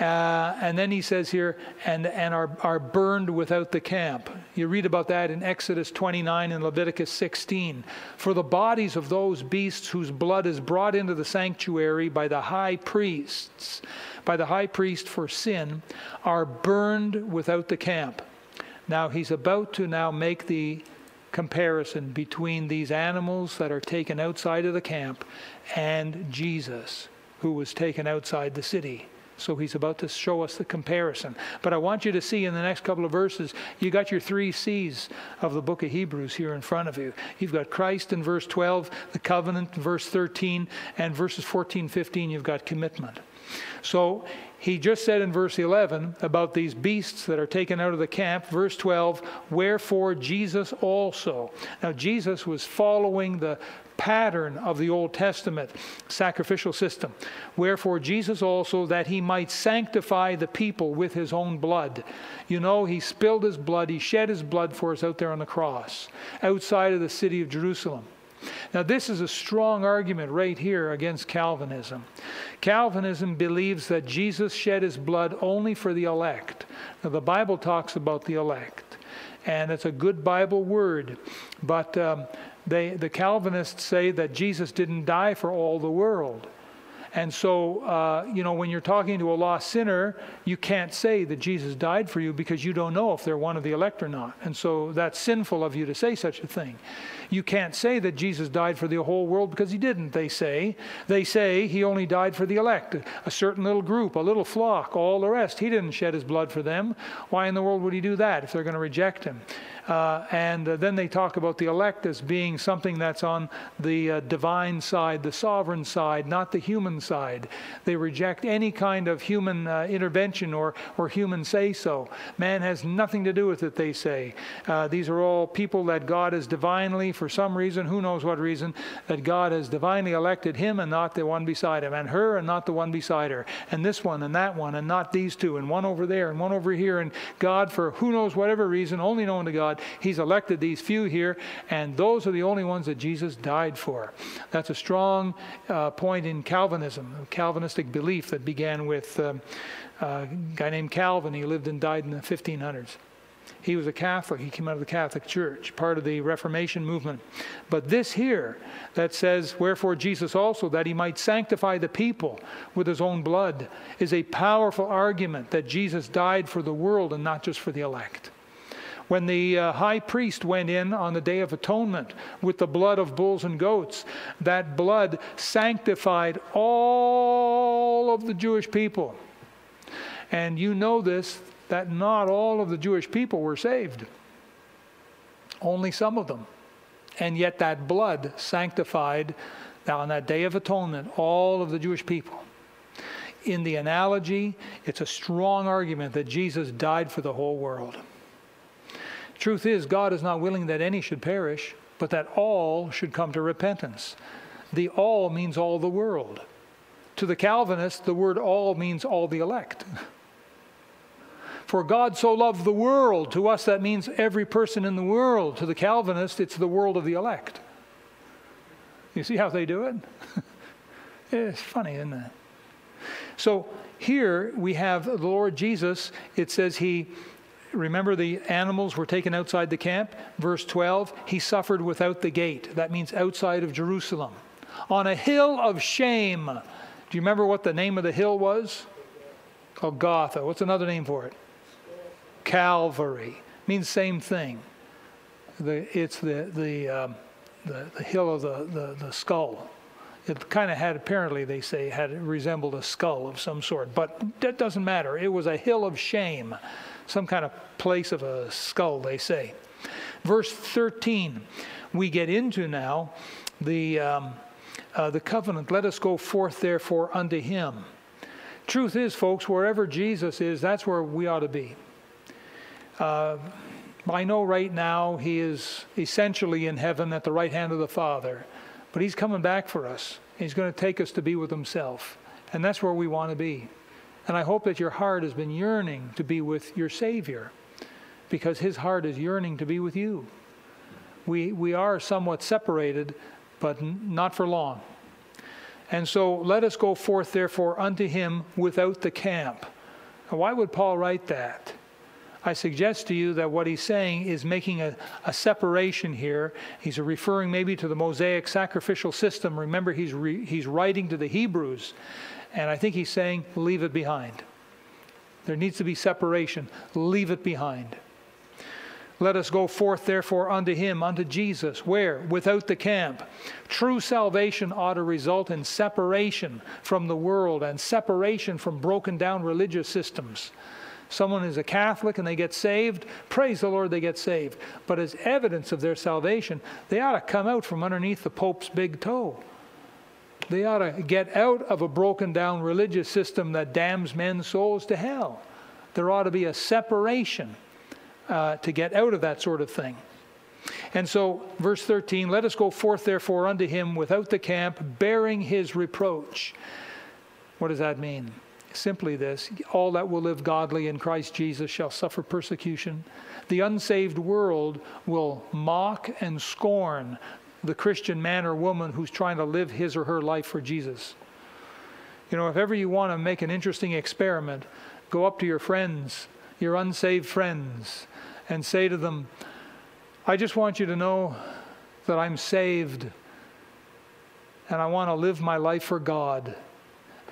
[SPEAKER 1] Uh, and then he says here, and, and are, are burned without the camp. You read about that in Exodus 29 and Leviticus 16. For the bodies of those beasts whose blood is brought into the sanctuary by the high priests, by the high priest for sin, are burned without the camp. Now he's about to now make the comparison between these animals that are taken outside of the camp and Jesus, who was taken outside the city. So he's about to show us the comparison. But I want you to see in the next couple of verses, you got your three C's of the book of Hebrews here in front of you. You've got Christ in verse 12, the covenant in verse 13, and verses 14, 15, you've got commitment. So he just said in verse 11 about these beasts that are taken out of the camp, verse 12, wherefore Jesus also. Now, Jesus was following the pattern of the Old Testament sacrificial system. Wherefore, Jesus also, that he might sanctify the people with his own blood. You know, he spilled his blood, he shed his blood for us out there on the cross, outside of the city of Jerusalem. Now, this is a strong argument right here against Calvinism. Calvinism believes that Jesus shed his blood only for the elect. Now, the Bible talks about the elect, and it's a good Bible word, but um, they, the Calvinists say that Jesus didn't die for all the world. And so, uh, you know, when you're talking to a lost sinner, you can't say that Jesus died for you because you don't know if they're one of the elect or not. And so that's sinful of you to say such a thing. You can't say that Jesus died for the whole world because he didn't, they say. They say he only died for the elect, a certain little group, a little flock, all the rest. He didn't shed his blood for them. Why in the world would he do that if they're going to reject him? Uh, and uh, then they talk about the elect as being something that's on the uh, divine side, the sovereign side, not the human side. They reject any kind of human uh, intervention or, or human say so. Man has nothing to do with it, they say. Uh, these are all people that God has divinely, for some reason, who knows what reason, that God has divinely elected him and not the one beside him, and her and not the one beside her, and this one and that one, and not these two, and one over there and one over here. And God, for who knows whatever reason, only known to God. He's elected these few here, and those are the only ones that Jesus died for. That's a strong uh, point in Calvinism, Calvinistic belief that began with um, a guy named Calvin. He lived and died in the 1500s. He was a Catholic. He came out of the Catholic Church, part of the Reformation movement. But this here that says, Wherefore Jesus also, that he might sanctify the people with his own blood, is a powerful argument that Jesus died for the world and not just for the elect when the uh, high priest went in on the Day of Atonement with the blood of bulls and goats, that blood sanctified all of the Jewish people. And you know this that not all of the Jewish people were saved, only some of them. And yet that blood sanctified Now, on that day of atonement, all of the Jewish people, in the analogy, it's a strong argument that Jesus died for the whole world. Truth is, God is not willing that any should perish, but that all should come to repentance. The all means all the world. To the Calvinist, the word all means all the elect. For God so loved the world. To us, that means every person in the world. To the Calvinist, it's the world of the elect. You see how they do it? it's funny, isn't it? So here we have the Lord Jesus. It says he, remember the animals were taken outside the camp? Verse 12, he suffered without the gate. That means outside of Jerusalem. On a hill of shame. Do you remember what the name of the hill was? Called Golgotha. What's another name for it? Calvary. Means same thing. The, it's the, the, um, the, the hill of the, the, the skull. It kind of had apparently they say had resembled a skull of some sort but that doesn't matter. It was a hill of shame some kind of place of a skull they say. Verse 13 we get into now the um, uh, the covenant. Let us go forth therefore unto him. Truth is folks wherever jesus is that's where we ought to be uh, I know right now he is essentially in heaven at the right hand of the Father. But He's coming back for us. He's going to take us to be with Himself. And that's where we want to be. And I hope that your heart has been yearning to be with your Savior because His heart is yearning to be with you. We, we are somewhat separated, but not for long. And so let us go forth, therefore, unto Him without the camp. Now, why would Paul write that? I suggest to you that what he's saying is making a, a separation here. He's referring maybe to the Mosaic sacrificial system. Remember, he's, re, he's writing to the Hebrews, and I think he's saying, leave it behind. There needs to be separation. Leave it behind. Let us go forth, therefore, unto him, unto Jesus. Where? Without the camp. True salvation ought to result in separation from the world and separation from broken down religious systems someone is a Catholic and they get saved, praise the Lord, they get saved. But as evidence of their salvation, they ought to come out from underneath the Pope's big toe. They ought to get out of a broken down religious system that damns men's souls to hell. There ought to be a separation uh, to get out of that sort of thing. And so, verse 13, let us go forth therefore unto him without the camp, bearing his reproach. What does that mean? Simply this all that will live godly in Christ Jesus shall suffer persecution. The unsaved world will mock and scorn the Christian man or woman who's trying to live his or her life for Jesus. You know, if ever you want to make an interesting experiment, go up to your friends, your unsaved friends, and say to them, I just want you to know that I'm saved and I want to live my life for God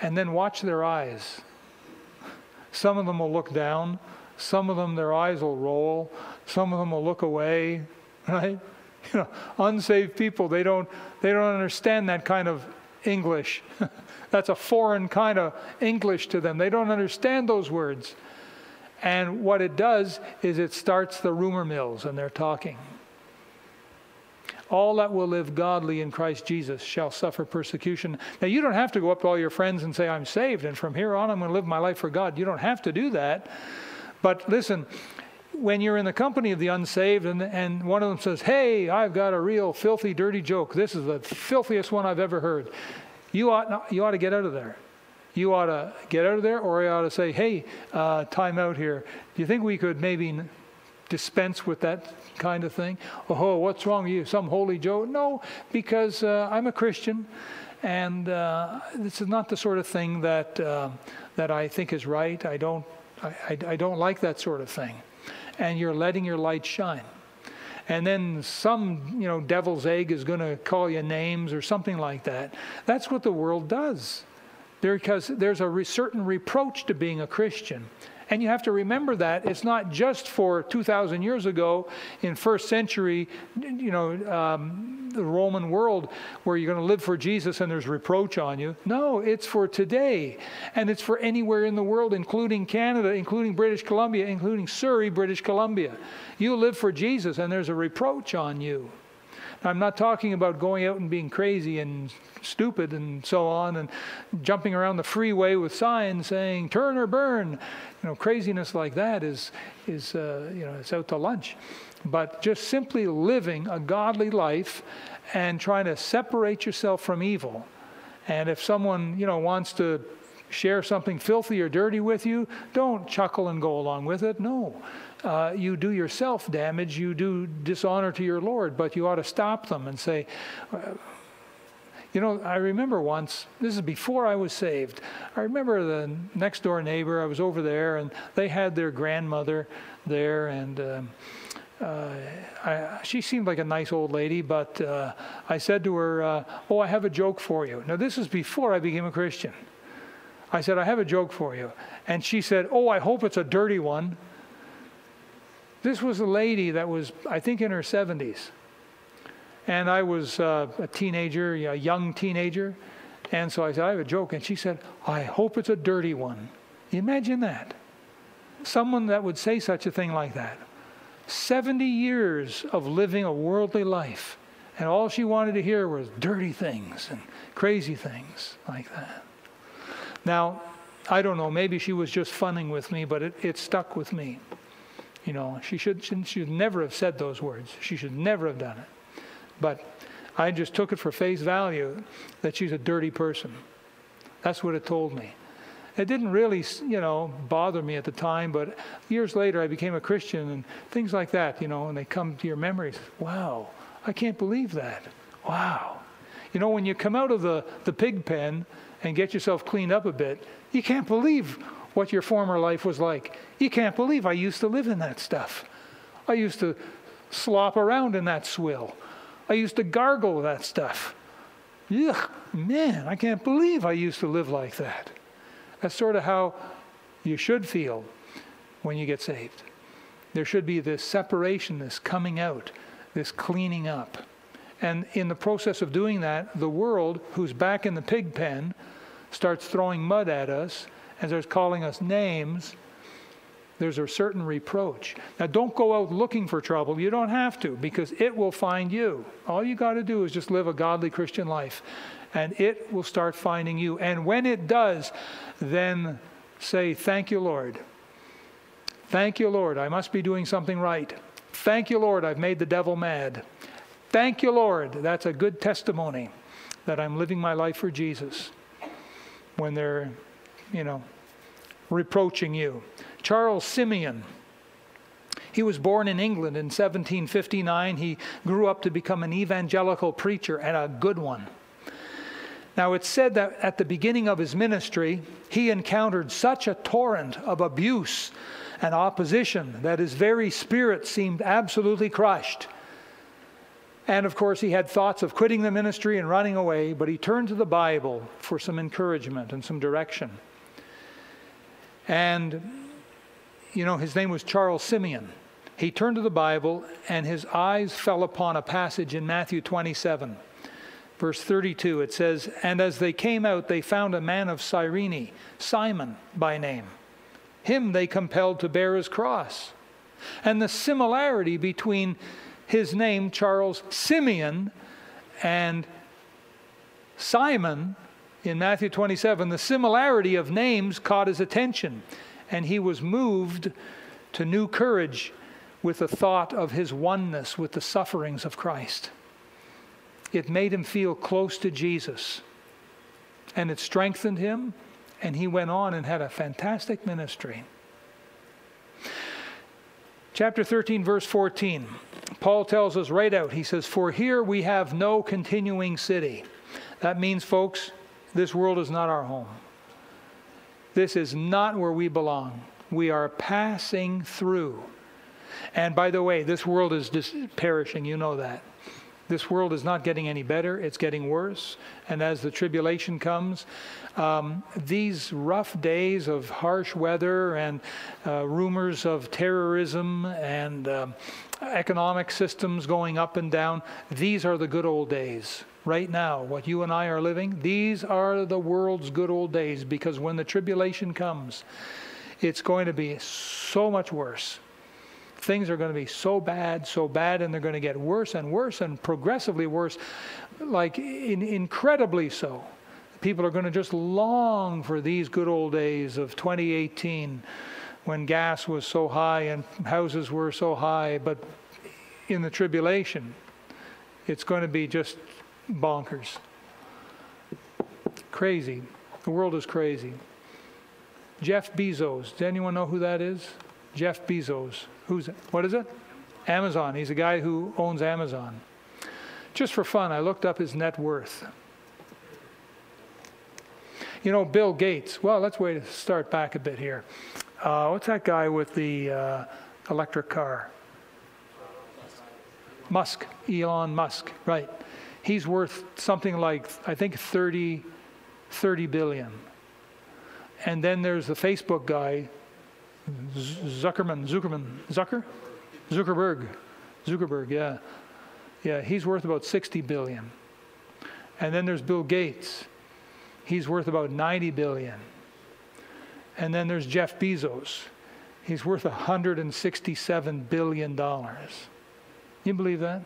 [SPEAKER 1] and then watch their eyes. Some of them will look down, some of them their eyes will roll, some of them will look away, right? You know, unsaved people, they don't they don't understand that kind of English. That's a foreign kind of English to them. They don't understand those words. And what it does is it starts the rumor mills and they're talking. All that will live godly in Christ Jesus shall suffer persecution. Now, you don't have to go up to all your friends and say, I'm saved, and from here on I'm going to live my life for God. You don't have to do that. But listen, when you're in the company of the unsaved and, and one of them says, Hey, I've got a real filthy, dirty joke. This is the filthiest one I've ever heard. You ought, not, you ought to get out of there. You ought to get out of there, or you ought to say, Hey, uh, time out here. Do you think we could maybe dispense with that kind of thing. Oh, what's wrong with you? Some holy Joe? No, because uh, I'm a Christian, and uh, this is not the sort of thing that uh, that I think is right. I don't I, I, I don't like that sort of thing. And you're letting your light shine. And then some, you know, devil's egg is going to call you names or something like that. That's what the world does. Because there's a re- certain reproach to being a Christian. And you have to remember that it's not just for 2,000 years ago in first century, you know, um, the Roman world where you're going to live for Jesus and there's reproach on you. No, it's for today. And it's for anywhere in the world, including Canada, including British Columbia, including Surrey, British Columbia. You live for Jesus and there's a reproach on you I'm not talking about going out and being crazy and stupid and so on and jumping around the freeway with signs saying turn or burn. You know, craziness like that is, is uh, you know, it's out to lunch. But just simply living a godly life and trying to separate yourself from evil. And if someone, you know, wants to share something filthy or dirty with you, don't chuckle and go along with it. No. Uh, you do yourself damage, you do dishonor to your Lord, but you ought to stop them and say, uh, you know, I remember once, this is before I was saved. I remember the next door neighbor, I was over there, and they had their grandmother there, and um, uh, I, she seemed like a nice old lady, but uh, I said to her, uh, Oh, I have a joke for you. Now, this is before I became a Christian. I said, I have a joke for you. And she said, Oh, I hope it's a dirty one. This was a lady that was, I think, in her 70s. And I was uh, a teenager, a young teenager. And so I said, I have a joke. And she said, I hope it's a dirty one. Imagine that. Someone that would say such a thing like that. 70 years of living a worldly life. And all she wanted to hear was dirty things and crazy things like that. Now, I don't know, maybe she was just funning with me, but it, it stuck with me. You know, she should, she should never have said those words. She should never have done it. But I just took it for face value that she's a dirty person. That's what it told me. It didn't really, you know, bother me at the time, but years later I became a Christian and things like that, you know, and they come to your memories. Wow, I can't believe that. Wow. You know, when you come out of the, the pig pen and get yourself cleaned up a bit, you can't believe what your former life was like. You can't believe I used to live in that stuff. I used to slop around in that swill. I used to gargle that stuff. Ugh, man, I can't believe I used to live like that. That's sort of how you should feel when you get saved. There should be this separation, this coming out, this cleaning up. And in the process of doing that, the world, who's back in the pig pen, starts throwing mud at us and starts calling us names. There's a certain reproach. Now, don't go out looking for trouble. You don't have to because it will find you. All you got to do is just live a godly Christian life and it will start finding you. And when it does, then say, Thank you, Lord. Thank you, Lord. I must be doing something right. Thank you, Lord. I've made the devil mad. Thank you, Lord. That's a good testimony that I'm living my life for Jesus when they're, you know, reproaching you. Charles Simeon. He was born in England in 1759. He grew up to become an evangelical preacher and a good one. Now, it's said that at the beginning of his ministry, he encountered such a torrent of abuse and opposition that his very spirit seemed absolutely crushed. And of course, he had thoughts of quitting the ministry and running away, but he turned to the Bible for some encouragement and some direction. And, you know, his name was Charles Simeon. He turned to the Bible, and his eyes fell upon a passage in Matthew 27, verse 32. It says, And as they came out, they found a man of Cyrene, Simon by name. Him they compelled to bear his cross. And the similarity between his name, Charles Simeon, and Simon in Matthew 27, the similarity of names caught his attention, and he was moved to new courage with the thought of his oneness with the sufferings of Christ. It made him feel close to Jesus, and it strengthened him, and he went on and had a fantastic ministry. Chapter 13, verse 14. Paul tells us right out, he says, For here we have no continuing city. That means, folks, this world is not our home. This is not where we belong. We are passing through. And by the way, this world is just perishing. You know that. This world is not getting any better, it's getting worse. And as the tribulation comes, um, these rough days of harsh weather and uh, rumors of terrorism and um, economic systems going up and down, these are the good old days. Right now, what you and I are living, these are the world's good old days because when the tribulation comes, it's going to be so much worse. things are going to be so bad, so bad, and they're going to get worse and worse and progressively worse, like in, incredibly so. People are going to just long for these good old days of 2018 when gas was so high and houses were so high, but in the tribulation, it's going to be just bonkers. Crazy. The world is crazy. Jeff Bezos. Does anyone know who that is? Jeff Bezos. Who's it? What is it? Amazon. He's a guy who owns Amazon. Just for fun, I looked up his net worth. You know, Bill Gates. Well, let's wait to start back a bit here. Uh, what's that guy with the uh, electric car? Musk, Elon Musk, right. He's worth something like, I think, 30, 30 billion. And then there's the Facebook guy, Zuckerman, Zuckerman, Zucker? Zuckerberg. Zuckerberg, yeah. Yeah, he's worth about 60 billion. And then there's Bill Gates. He's worth about 90 billion. And then there's Jeff Bezos. He's worth 167 billion dollars. You believe that?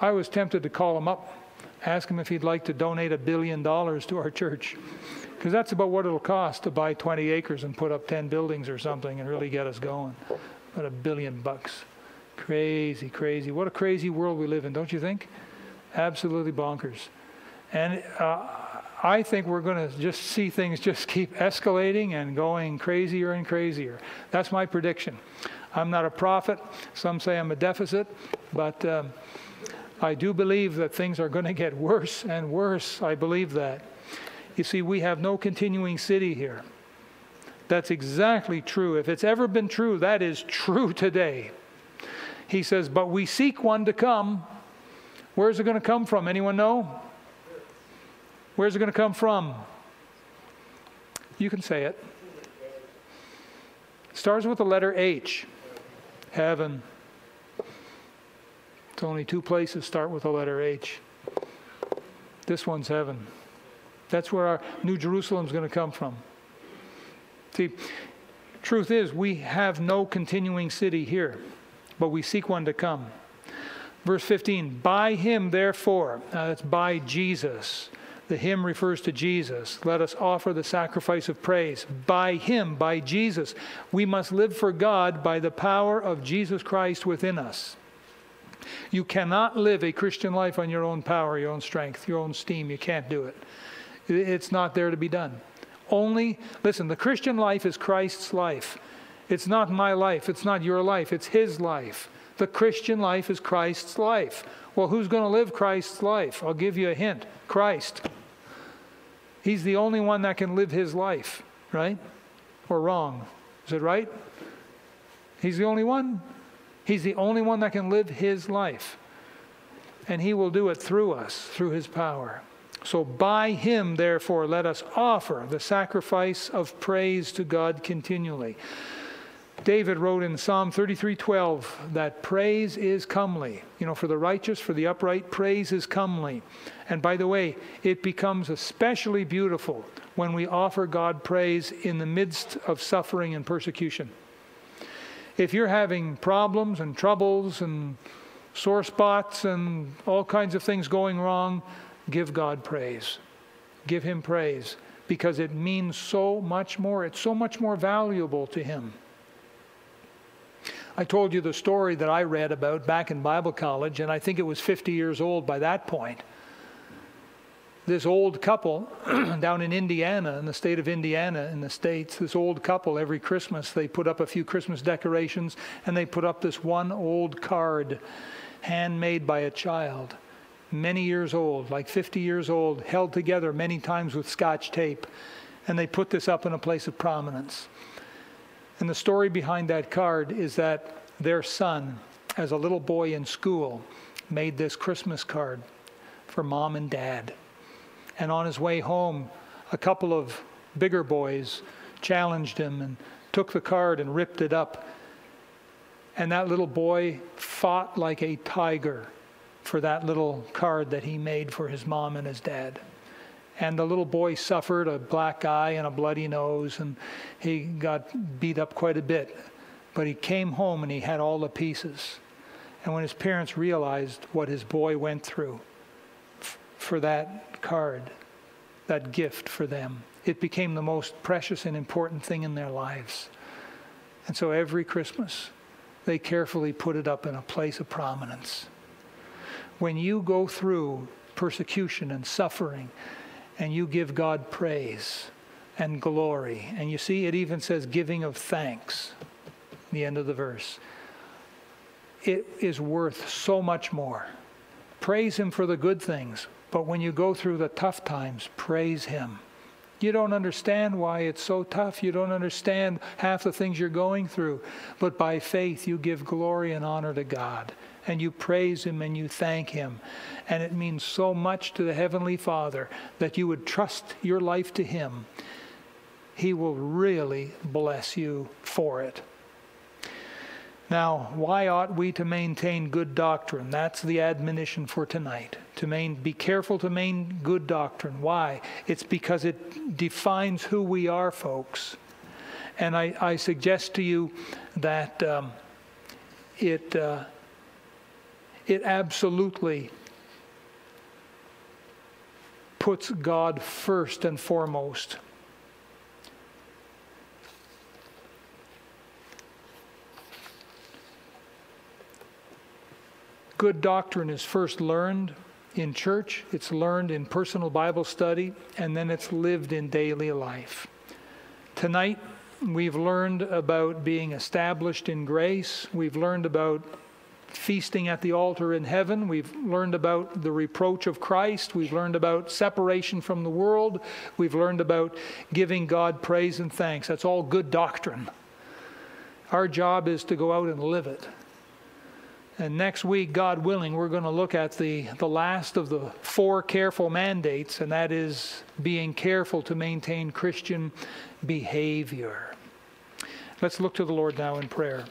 [SPEAKER 1] I was tempted to call him up, ask him if he'd like to donate a billion dollars to our church. Because that's about what it'll cost to buy 20 acres and put up 10 buildings or something and really get us going. About a billion bucks. Crazy, crazy. What a crazy world we live in, don't you think? Absolutely bonkers. And uh, I think we're going to just see things just keep escalating and going crazier and crazier. That's my prediction. I'm not a prophet. Some say I'm a deficit, but um, I do believe that things are going to get worse and worse. I believe that. You see, we have no continuing city here. That's exactly true. If it's ever been true, that is true today. He says, But we seek one to come. Where's it going to come from? Anyone know? Where's it going to come from? You can say it. Starts with the letter H. Heaven. It's only two places start with the letter H. This one's heaven. That's where our New Jerusalem's going to come from. See, truth is, we have no continuing city here, but we seek one to come. Verse 15, by him, therefore, uh, that's by Jesus. The him refers to Jesus. Let us offer the sacrifice of praise. By him, by Jesus, we must live for God by the power of Jesus Christ within us. You cannot live a Christian life on your own power, your own strength, your own steam. You can't do it. It's not there to be done. Only, listen, the Christian life is Christ's life. It's not my life. It's not your life. It's His life. The Christian life is Christ's life. Well, who's going to live Christ's life? I'll give you a hint Christ. He's the only one that can live His life, right? Or wrong? Is it right? He's the only one. He's the only one that can live His life. And He will do it through us, through His power. So by him, therefore, let us offer the sacrifice of praise to God continually. David wrote in Psalm 33:12 that praise is comely. You know, for the righteous, for the upright, praise is comely. And by the way, it becomes especially beautiful when we offer God praise in the midst of suffering and persecution. If you're having problems and troubles and sore spots and all kinds of things going wrong, give God praise. Give Him praise because it means so much more. It's so much more valuable to Him. I told you the story that I read about back in Bible college, and I think it was 50 years old by that point. This old couple down in Indiana, in the state of Indiana, in the States, this old couple, every Christmas, they put up a few Christmas decorations and they put up this one old card handmade by a child many years old, like 50 years old, held together many times with scotch tape. And they put this up in a place of prominence. And the story behind that card is that their son, as a little boy in school, made this Christmas card for mom and dad. And on his way home, a couple of bigger boys challenged him and took the card and ripped it up. And that little boy fought like a tiger for that little card that he made for his mom and his dad. And the little boy suffered a black eye and a bloody nose, and he got beat up quite a bit. But he came home and he had all the pieces. And when his parents realized what his boy went through for that card, that gift for them, it became the most precious and important thing in their lives. And so every Christmas, they carefully put it up in a place of prominence. When you go through persecution and suffering, and you give God praise and glory, and you see, it even says giving of thanks, the end of the verse, it is worth so much more. Praise Him for the good things, but when you go through the tough times, praise Him. You don't understand why it's so tough. You don't understand half the things you're going through. But by faith, you give glory and honor to God. And you praise Him and you thank Him. And it means so much to the Heavenly Father that you would trust your life to Him. He will really bless you for it. Now, why ought we to maintain good doctrine? That's the admonition for tonight. To main, be careful to maintain good doctrine. Why? It's because it defines who we are, folks. And I, I suggest to you that um, it, uh, it absolutely puts God first and foremost. Good doctrine is first learned in church, it's learned in personal Bible study, and then it's lived in daily life. Tonight, we've learned about being established in grace, we've learned about feasting at the altar in heaven, we've learned about the reproach of Christ, we've learned about separation from the world, we've learned about giving God praise and thanks. That's all good doctrine. Our job is to go out and live it. And next week, God willing, we're going to look at the, the last of the four careful mandates, and that is being careful to maintain Christian behavior. Let's look to the Lord now in prayer.